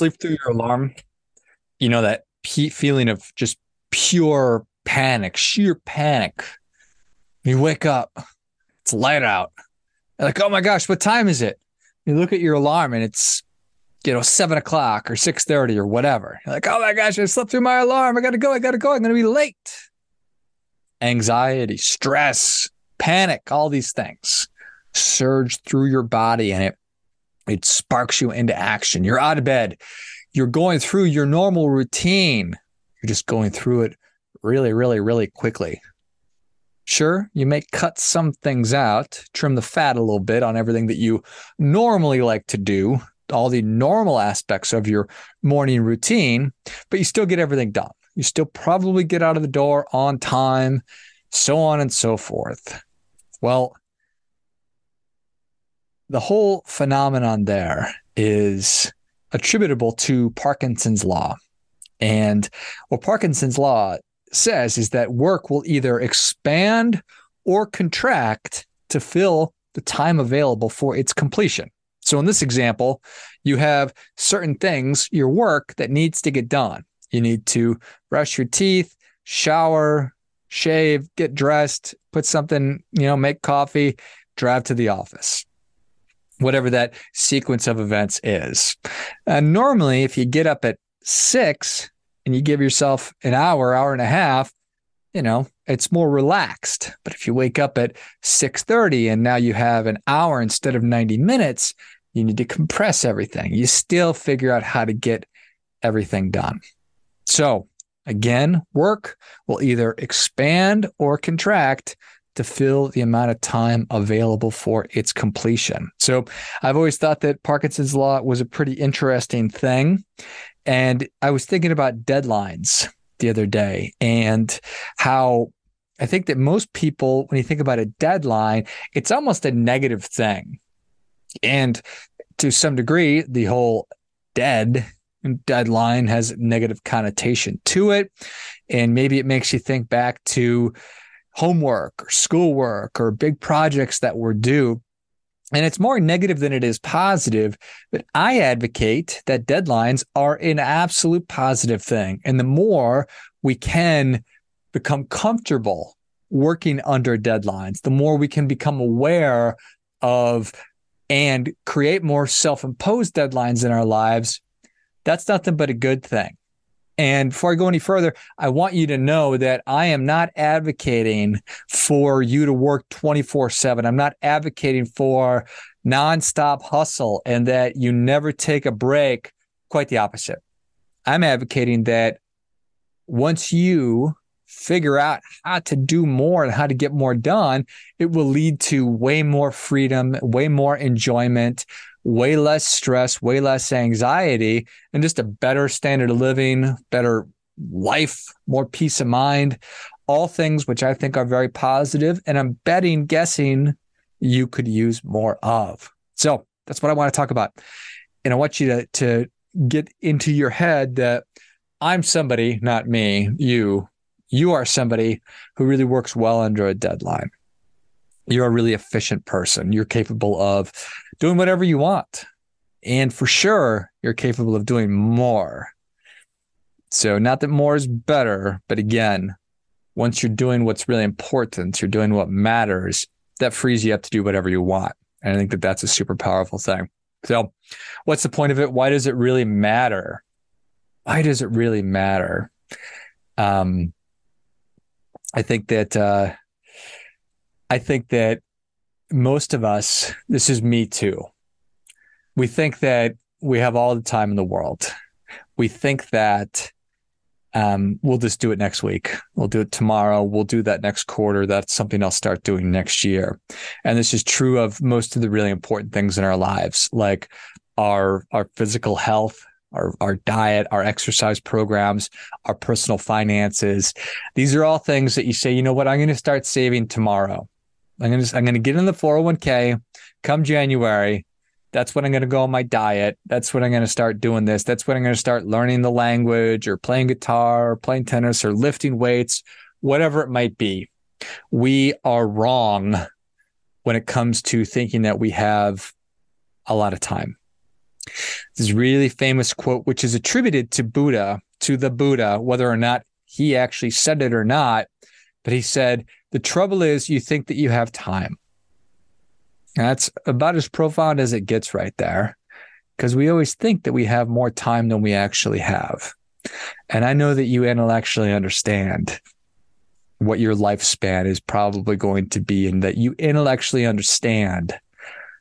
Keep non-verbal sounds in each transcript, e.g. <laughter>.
Sleep through your alarm? You know that feeling of just pure panic, sheer panic. You wake up, it's light out. You're like, oh my gosh, what time is it? You look at your alarm and it's, you know, seven o'clock or six thirty or whatever. You're like, oh my gosh, I slept through my alarm. I gotta go. I gotta go. I'm gonna be late. Anxiety, stress, panic, all these things surge through your body and it it sparks you into action. You're out of bed. You're going through your normal routine. You're just going through it really, really, really quickly. Sure, you may cut some things out, trim the fat a little bit on everything that you normally like to do, all the normal aspects of your morning routine, but you still get everything done. You still probably get out of the door on time, so on and so forth. Well, the whole phenomenon there is attributable to Parkinson's law. And what Parkinson's law says is that work will either expand or contract to fill the time available for its completion. So in this example, you have certain things, your work that needs to get done. You need to brush your teeth, shower, shave, get dressed, put something, you know, make coffee, drive to the office whatever that sequence of events is. And normally, if you get up at six and you give yourself an hour, hour and a half, you know, it's more relaxed. But if you wake up at 6:30 and now you have an hour instead of 90 minutes, you need to compress everything. You still figure out how to get everything done. So, again, work will either expand or contract to fill the amount of time available for its completion. So I've always thought that Parkinson's law was a pretty interesting thing. And I was thinking about deadlines the other day and how I think that most people, when you think about a deadline, it's almost a negative thing. And to some degree, the whole dead deadline has negative connotation to it. And maybe it makes you think back to homework or schoolwork or big projects that were due. And it's more negative than it is positive. But I advocate that deadlines are an absolute positive thing. And the more we can become comfortable working under deadlines, the more we can become aware of and create more self imposed deadlines in our lives, that's nothing but a good thing. And before I go any further, I want you to know that I am not advocating for you to work 24 7. I'm not advocating for nonstop hustle and that you never take a break. Quite the opposite. I'm advocating that once you figure out how to do more and how to get more done, it will lead to way more freedom, way more enjoyment, way less stress, way less anxiety, and just a better standard of living, better life, more peace of mind, all things which I think are very positive, And I'm betting, guessing you could use more of. So that's what I want to talk about. And I want you to, to get into your head that I'm somebody, not me, you. You are somebody who really works well under a deadline. You're a really efficient person. You're capable of doing whatever you want. And for sure, you're capable of doing more. So, not that more is better, but again, once you're doing what's really important, you're doing what matters, that frees you up to do whatever you want. And I think that that's a super powerful thing. So, what's the point of it? Why does it really matter? Why does it really matter? Um, I think that uh, I think that most of us, this is me too. We think that we have all the time in the world. We think that um, we'll just do it next week. We'll do it tomorrow. We'll do that next quarter. That's something I'll start doing next year. And this is true of most of the really important things in our lives, like our our physical health, our, our diet, our exercise programs, our personal finances. These are all things that you say, you know what, I'm going to start saving tomorrow. I'm gonna I'm gonna get in the 401k come January. That's when I'm gonna go on my diet. That's when I'm gonna start doing this. That's when I'm gonna start learning the language or playing guitar or playing tennis or lifting weights, whatever it might be. We are wrong when it comes to thinking that we have a lot of time. This really famous quote, which is attributed to Buddha, to the Buddha, whether or not he actually said it or not. But he said, The trouble is, you think that you have time. that's about as profound as it gets right there, because we always think that we have more time than we actually have. And I know that you intellectually understand what your lifespan is probably going to be, and that you intellectually understand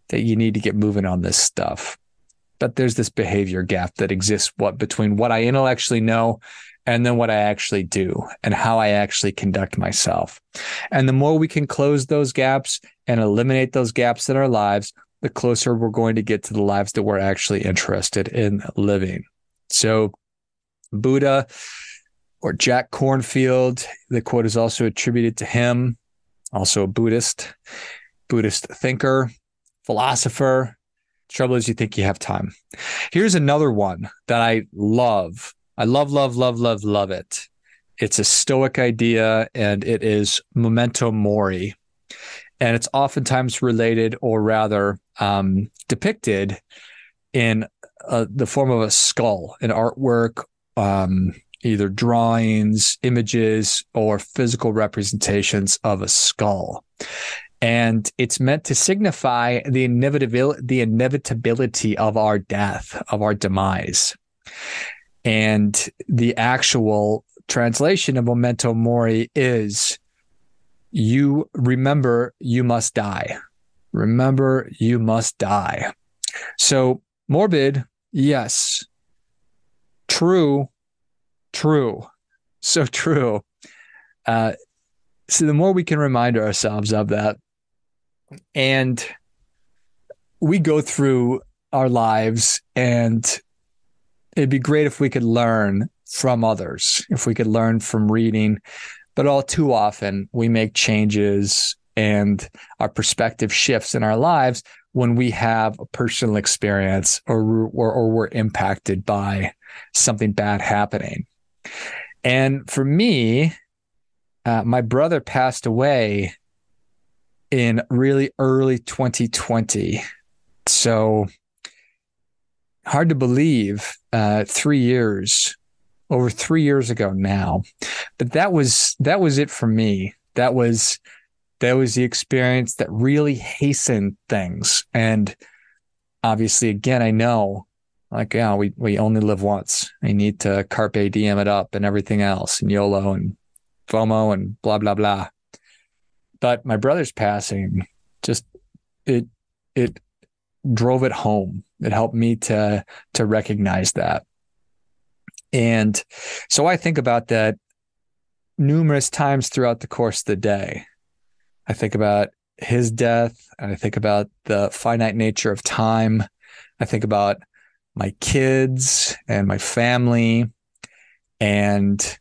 that you need to get moving on this stuff. But there's this behavior gap that exists what between what I intellectually know and then what I actually do and how I actually conduct myself. And the more we can close those gaps and eliminate those gaps in our lives, the closer we're going to get to the lives that we're actually interested in living. So, Buddha or Jack Kornfield, the quote is also attributed to him, also a Buddhist, Buddhist thinker, philosopher. Trouble is, you think you have time. Here's another one that I love I love, love, love, love, love it. It's a Stoic idea and it is memento mori. And it's oftentimes related or rather um, depicted in uh, the form of a skull, an artwork, um, either drawings, images, or physical representations of a skull. And it's meant to signify the inevitability, the inevitability of our death, of our demise. And the actual translation of memento mori is you remember you must die. Remember you must die. So morbid, yes. True, true. So <laughs> true. Uh, so the more we can remind ourselves of that, and we go through our lives and it'd be great if we could learn from others, if we could learn from reading. But all too often, we make changes and our perspective shifts in our lives when we have a personal experience or, or, or we're impacted by something bad happening. And for me, uh, my brother passed away in really early 2020. So hard to believe uh, three years over three years ago now but that was that was it for me. That was that was the experience that really hastened things. And obviously again i know like yeah we, we only live once. I need to carpe diem it up and everything else and yolo and fomo and blah blah blah. But my brother's passing just it it drove it home. It helped me to to recognize that. And so I think about that numerous times throughout the course of the day. I think about his death and I think about the finite nature of time. I think about my kids and my family and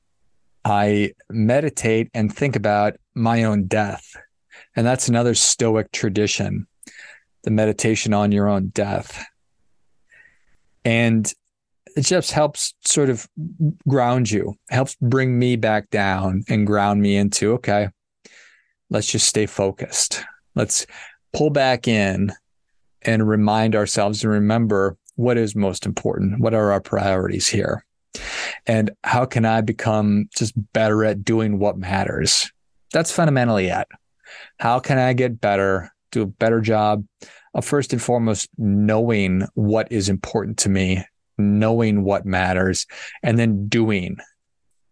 I meditate and think about my own death. And that's another stoic tradition the meditation on your own death. And it just helps sort of ground you, helps bring me back down and ground me into, okay, let's just stay focused. Let's pull back in and remind ourselves and remember what is most important. What are our priorities here? And how can I become just better at doing what matters? That's fundamentally it. How can I get better, do a better job of first and foremost knowing what is important to me, knowing what matters, and then doing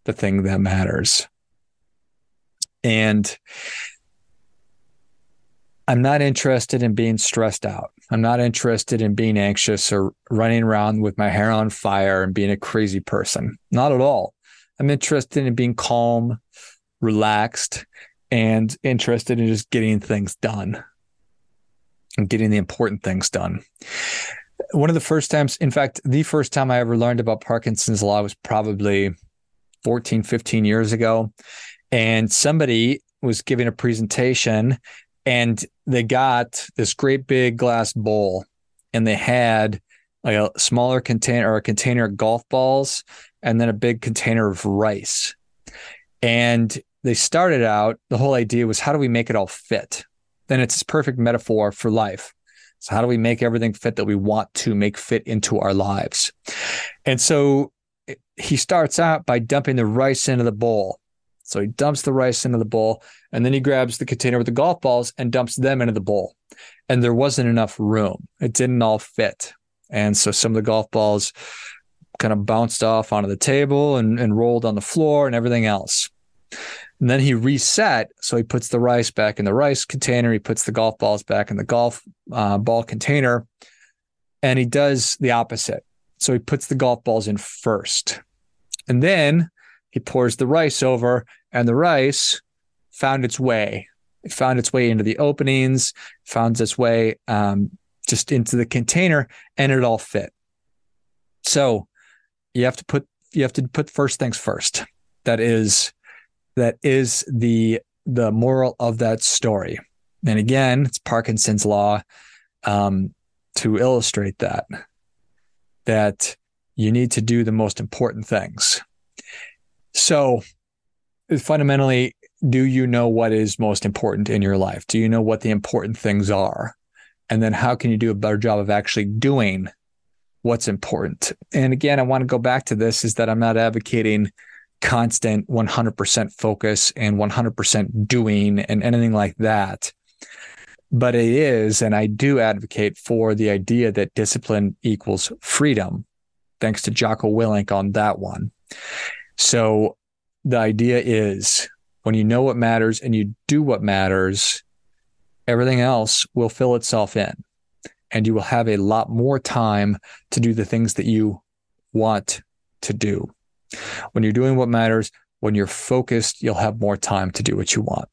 the thing that matters. And I'm not interested in being stressed out. I'm not interested in being anxious or running around with my hair on fire and being a crazy person. Not at all. I'm interested in being calm, relaxed, and interested in just getting things done and getting the important things done. One of the first times, in fact, the first time I ever learned about Parkinson's law was probably 14, 15 years ago. And somebody was giving a presentation and they got this great big glass bowl and they had like a smaller container or a container of golf balls and then a big container of rice. And they started out, the whole idea was how do we make it all fit? Then it's this perfect metaphor for life. So, how do we make everything fit that we want to make fit into our lives? And so he starts out by dumping the rice into the bowl. So he dumps the rice into the bowl and then he grabs the container with the golf balls and dumps them into the bowl. And there wasn't enough room, it didn't all fit. And so some of the golf balls kind of bounced off onto the table and, and rolled on the floor and everything else. And then he reset. So he puts the rice back in the rice container. He puts the golf balls back in the golf uh, ball container. And he does the opposite. So he puts the golf balls in first. And then he pours the rice over, and the rice found its way. It found its way into the openings, found its way um, just into the container, and it all fit. So you have to put you have to put first things first. That is that is the the moral of that story. And again, it's Parkinson's law um, to illustrate that that you need to do the most important things. So, fundamentally, do you know what is most important in your life? Do you know what the important things are? And then how can you do a better job of actually doing what's important? And again, I want to go back to this is that I'm not advocating constant 100% focus and 100% doing and anything like that. But it is, and I do advocate for the idea that discipline equals freedom, thanks to Jocko Willink on that one. So the idea is when you know what matters and you do what matters, everything else will fill itself in and you will have a lot more time to do the things that you want to do. When you're doing what matters, when you're focused, you'll have more time to do what you want.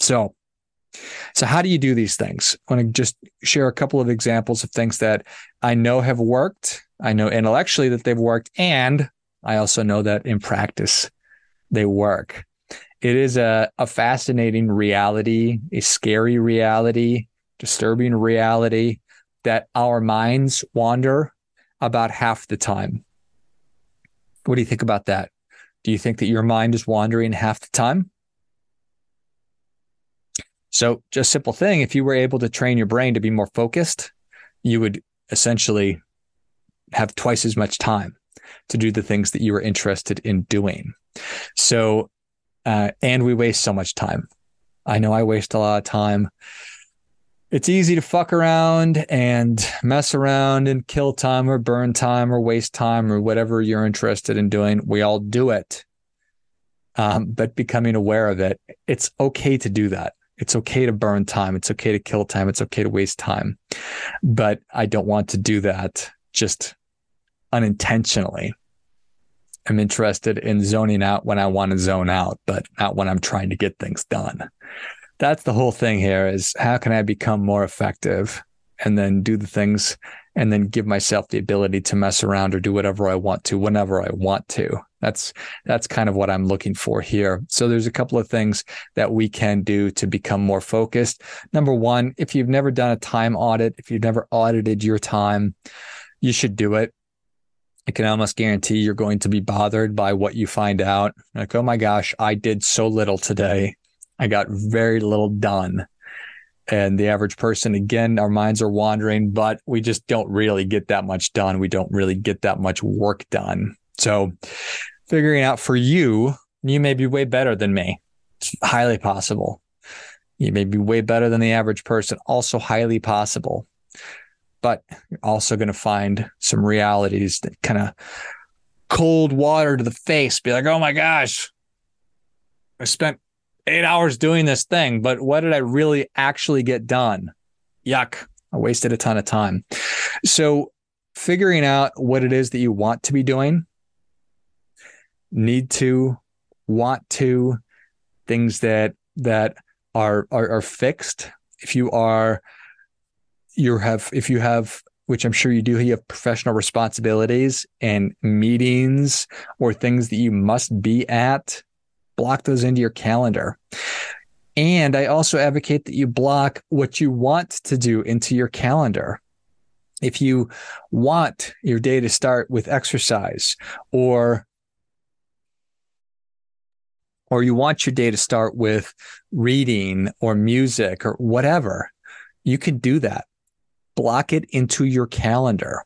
So, so how do you do these things? I want to just share a couple of examples of things that I know have worked. I know intellectually that they've worked, and I also know that in practice they work. It is a, a fascinating reality, a scary reality, disturbing reality that our minds wander about half the time. What do you think about that? Do you think that your mind is wandering half the time? So, just simple thing if you were able to train your brain to be more focused, you would essentially have twice as much time to do the things that you are interested in doing. So, uh, and we waste so much time. I know I waste a lot of time. It's easy to fuck around and mess around and kill time or burn time or waste time or whatever you're interested in doing. We all do it. Um, but becoming aware of it, it's okay to do that. It's okay to burn time. It's okay to kill time. It's okay to waste time. But I don't want to do that just unintentionally. I'm interested in zoning out when I want to zone out, but not when I'm trying to get things done. That's the whole thing here is how can I become more effective and then do the things and then give myself the ability to mess around or do whatever I want to whenever I want to. That's that's kind of what I'm looking for here. So there's a couple of things that we can do to become more focused. Number 1, if you've never done a time audit, if you've never audited your time, you should do it. I can almost guarantee you're going to be bothered by what you find out. Like, oh my gosh, I did so little today. I got very little done. And the average person, again, our minds are wandering, but we just don't really get that much done. We don't really get that much work done. So, figuring out for you, you may be way better than me. It's highly possible. You may be way better than the average person, also highly possible but you're also going to find some realities that kind of cold water to the face be like, oh my gosh, I spent eight hours doing this thing, but what did I really actually get done? Yuck. I wasted a ton of time. So, figuring out what it is that you want to be doing, need to, want to, things that that are are, are fixed. If you are you have if you have which I'm sure you do, you have professional responsibilities and meetings or things that you must be at, block those into your calendar. And I also advocate that you block what you want to do into your calendar. If you want your day to start with exercise or or you want your day to start with reading or music or whatever, you can do that block it into your calendar.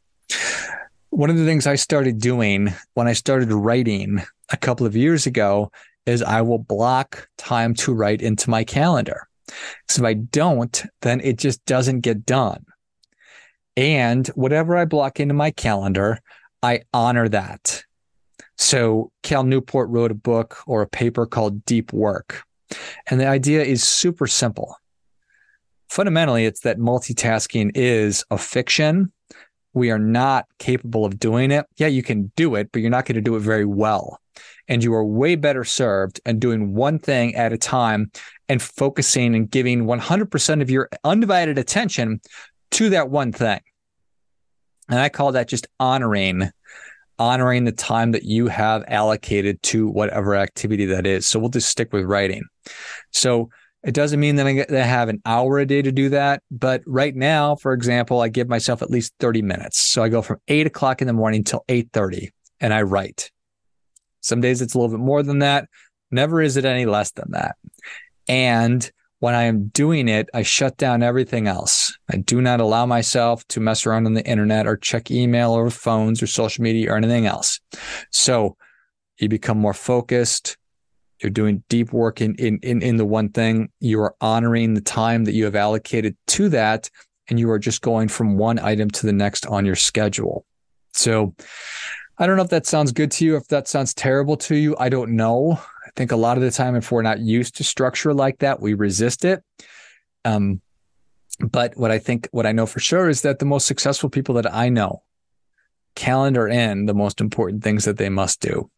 One of the things I started doing when I started writing a couple of years ago is I will block time to write into my calendar. So if I don't, then it just doesn't get done. And whatever I block into my calendar, I honor that. So Cal Newport wrote a book or a paper called Deep Work. And the idea is super simple. Fundamentally, it's that multitasking is a fiction. We are not capable of doing it. Yeah, you can do it, but you're not going to do it very well. And you are way better served and doing one thing at a time and focusing and giving 100% of your undivided attention to that one thing. And I call that just honoring honoring the time that you have allocated to whatever activity that is. So we'll just stick with writing. So it doesn't mean that I, get, that I have an hour a day to do that. But right now, for example, I give myself at least 30 minutes. So I go from eight o'clock in the morning till 8.30 and I write. Some days it's a little bit more than that. Never is it any less than that. And when I am doing it, I shut down everything else. I do not allow myself to mess around on the internet or check email or phones or social media or anything else. So you become more focused. You're doing deep work in, in, in, in the one thing. You are honoring the time that you have allocated to that. And you are just going from one item to the next on your schedule. So I don't know if that sounds good to you. If that sounds terrible to you, I don't know. I think a lot of the time, if we're not used to structure like that, we resist it. Um, but what I think, what I know for sure is that the most successful people that I know calendar in the most important things that they must do.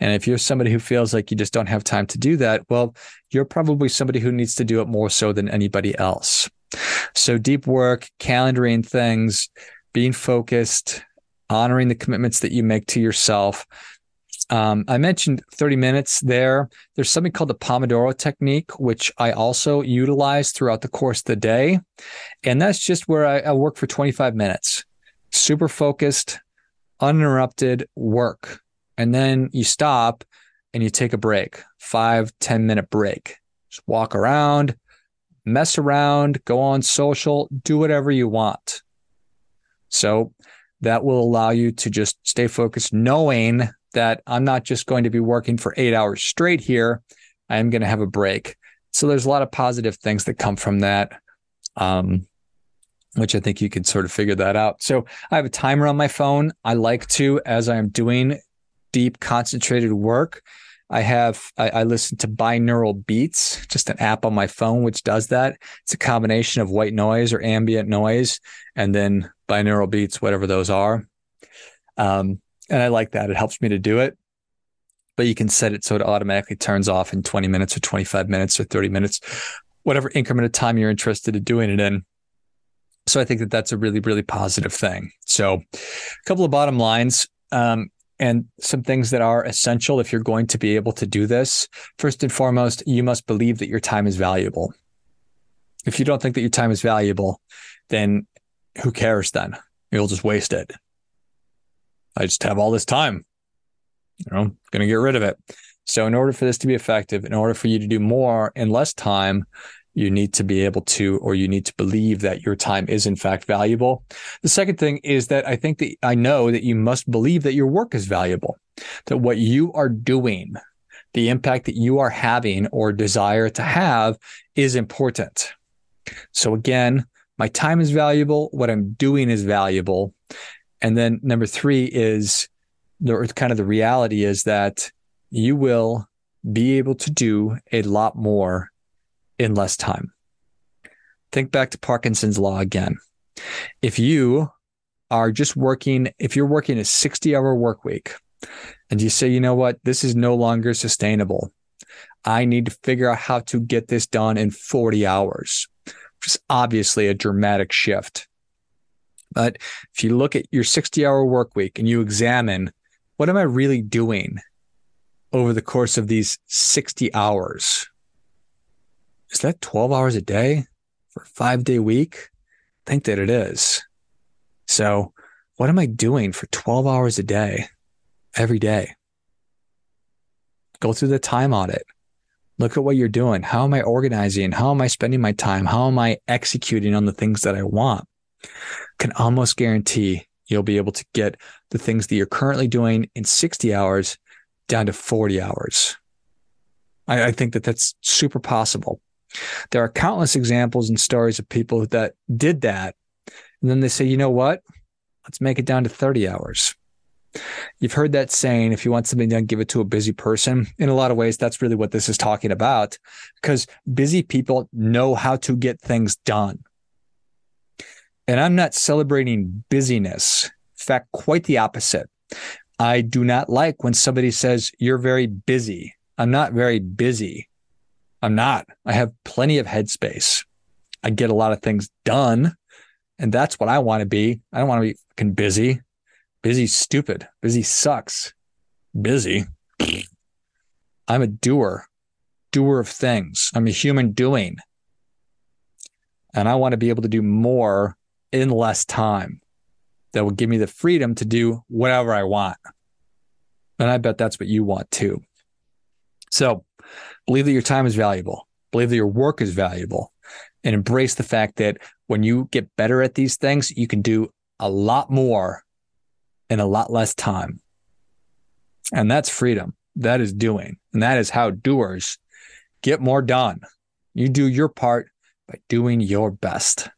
And if you're somebody who feels like you just don't have time to do that, well, you're probably somebody who needs to do it more so than anybody else. So deep work, calendaring things, being focused, honoring the commitments that you make to yourself, um, I mentioned 30 minutes there. There's something called the Pomodoro technique, which I also utilize throughout the course of the day. And that's just where I, I work for 25 minutes, super focused, uninterrupted work. And then you stop and you take a break, five ten minute break. Just walk around, mess around, go on social, do whatever you want. So that will allow you to just stay focused, knowing that I'm not just going to be working for eight hours straight here. I am going to have a break. So there's a lot of positive things that come from that, um, which I think you can sort of figure that out. So I have a timer on my phone. I like to, as I'm doing deep, concentrated work, I have I, I, listen to binaural beats, just an app on my phone which does that. It's a combination of white noise or ambient noise, and then binaural beats, whatever those are. Um, and I like that. It helps me to do it. But you can set it so it automatically turns off in 20 minutes or 25 minutes or 30 minutes, whatever increment of time you're interested in doing it in. So I think that that's a really, really positive thing. So a couple of bottom lines. Um, and some things that are essential if you're going to be able to do this. First and foremost, you must believe that your time is valuable. If you don't think that your time is valuable, then who cares then? You'll just waste it. I just have all this time. You know, going to get rid of it. So, in order for this to be effective, in order for you to do more in less time, you need to be able to, or you need to believe that your time is in fact valuable. The second thing is that I think that I know that you must believe that your work is valuable, that what you are doing, the impact that you are having or desire to have is important. So, again, my time is valuable. What I'm doing is valuable. And then number three is the kind of the reality is that you will be able to do a lot more in less time. Think back to Parkinson's law again. If you are just working, if you're working a 60 hour work week and you say, you know what, this is no longer sustainable. I need to figure out how to get this done in 40 hours, which is obviously a dramatic shift. But if you look at your 60 hour work week and you examine what am I really doing over the course of these 60 hours? Is that 12 hours a day for a five day week? I think that it is. So, what am I doing for 12 hours a day every day? Go through the time audit. Look at what you're doing. How am I organizing? How am I spending my time? How am I executing on the things that I want? can almost guarantee you'll be able to get the things that you're currently doing in 60 hours down to 40 hours. I, I think that that's super possible. There are countless examples and stories of people that did that. And then they say, you know what? Let's make it down to 30 hours. You've heard that saying, if you want something done, give it to a busy person. In a lot of ways, that's really what this is talking about because busy people know how to get things done. And I'm not celebrating busyness. In fact, quite the opposite. I do not like when somebody says, You're very busy. I'm not very busy. I'm not. I have plenty of headspace. I get a lot of things done. And that's what I want to be. I don't want to be fucking busy. Busy, stupid. Busy sucks. Busy. I'm a doer, doer of things. I'm a human doing. And I want to be able to do more in less time that will give me the freedom to do whatever I want. And I bet that's what you want too. So believe that your time is valuable, believe that your work is valuable, and embrace the fact that when you get better at these things, you can do a lot more in a lot less time. And that's freedom. That is doing. And that is how doers get more done. You do your part by doing your best.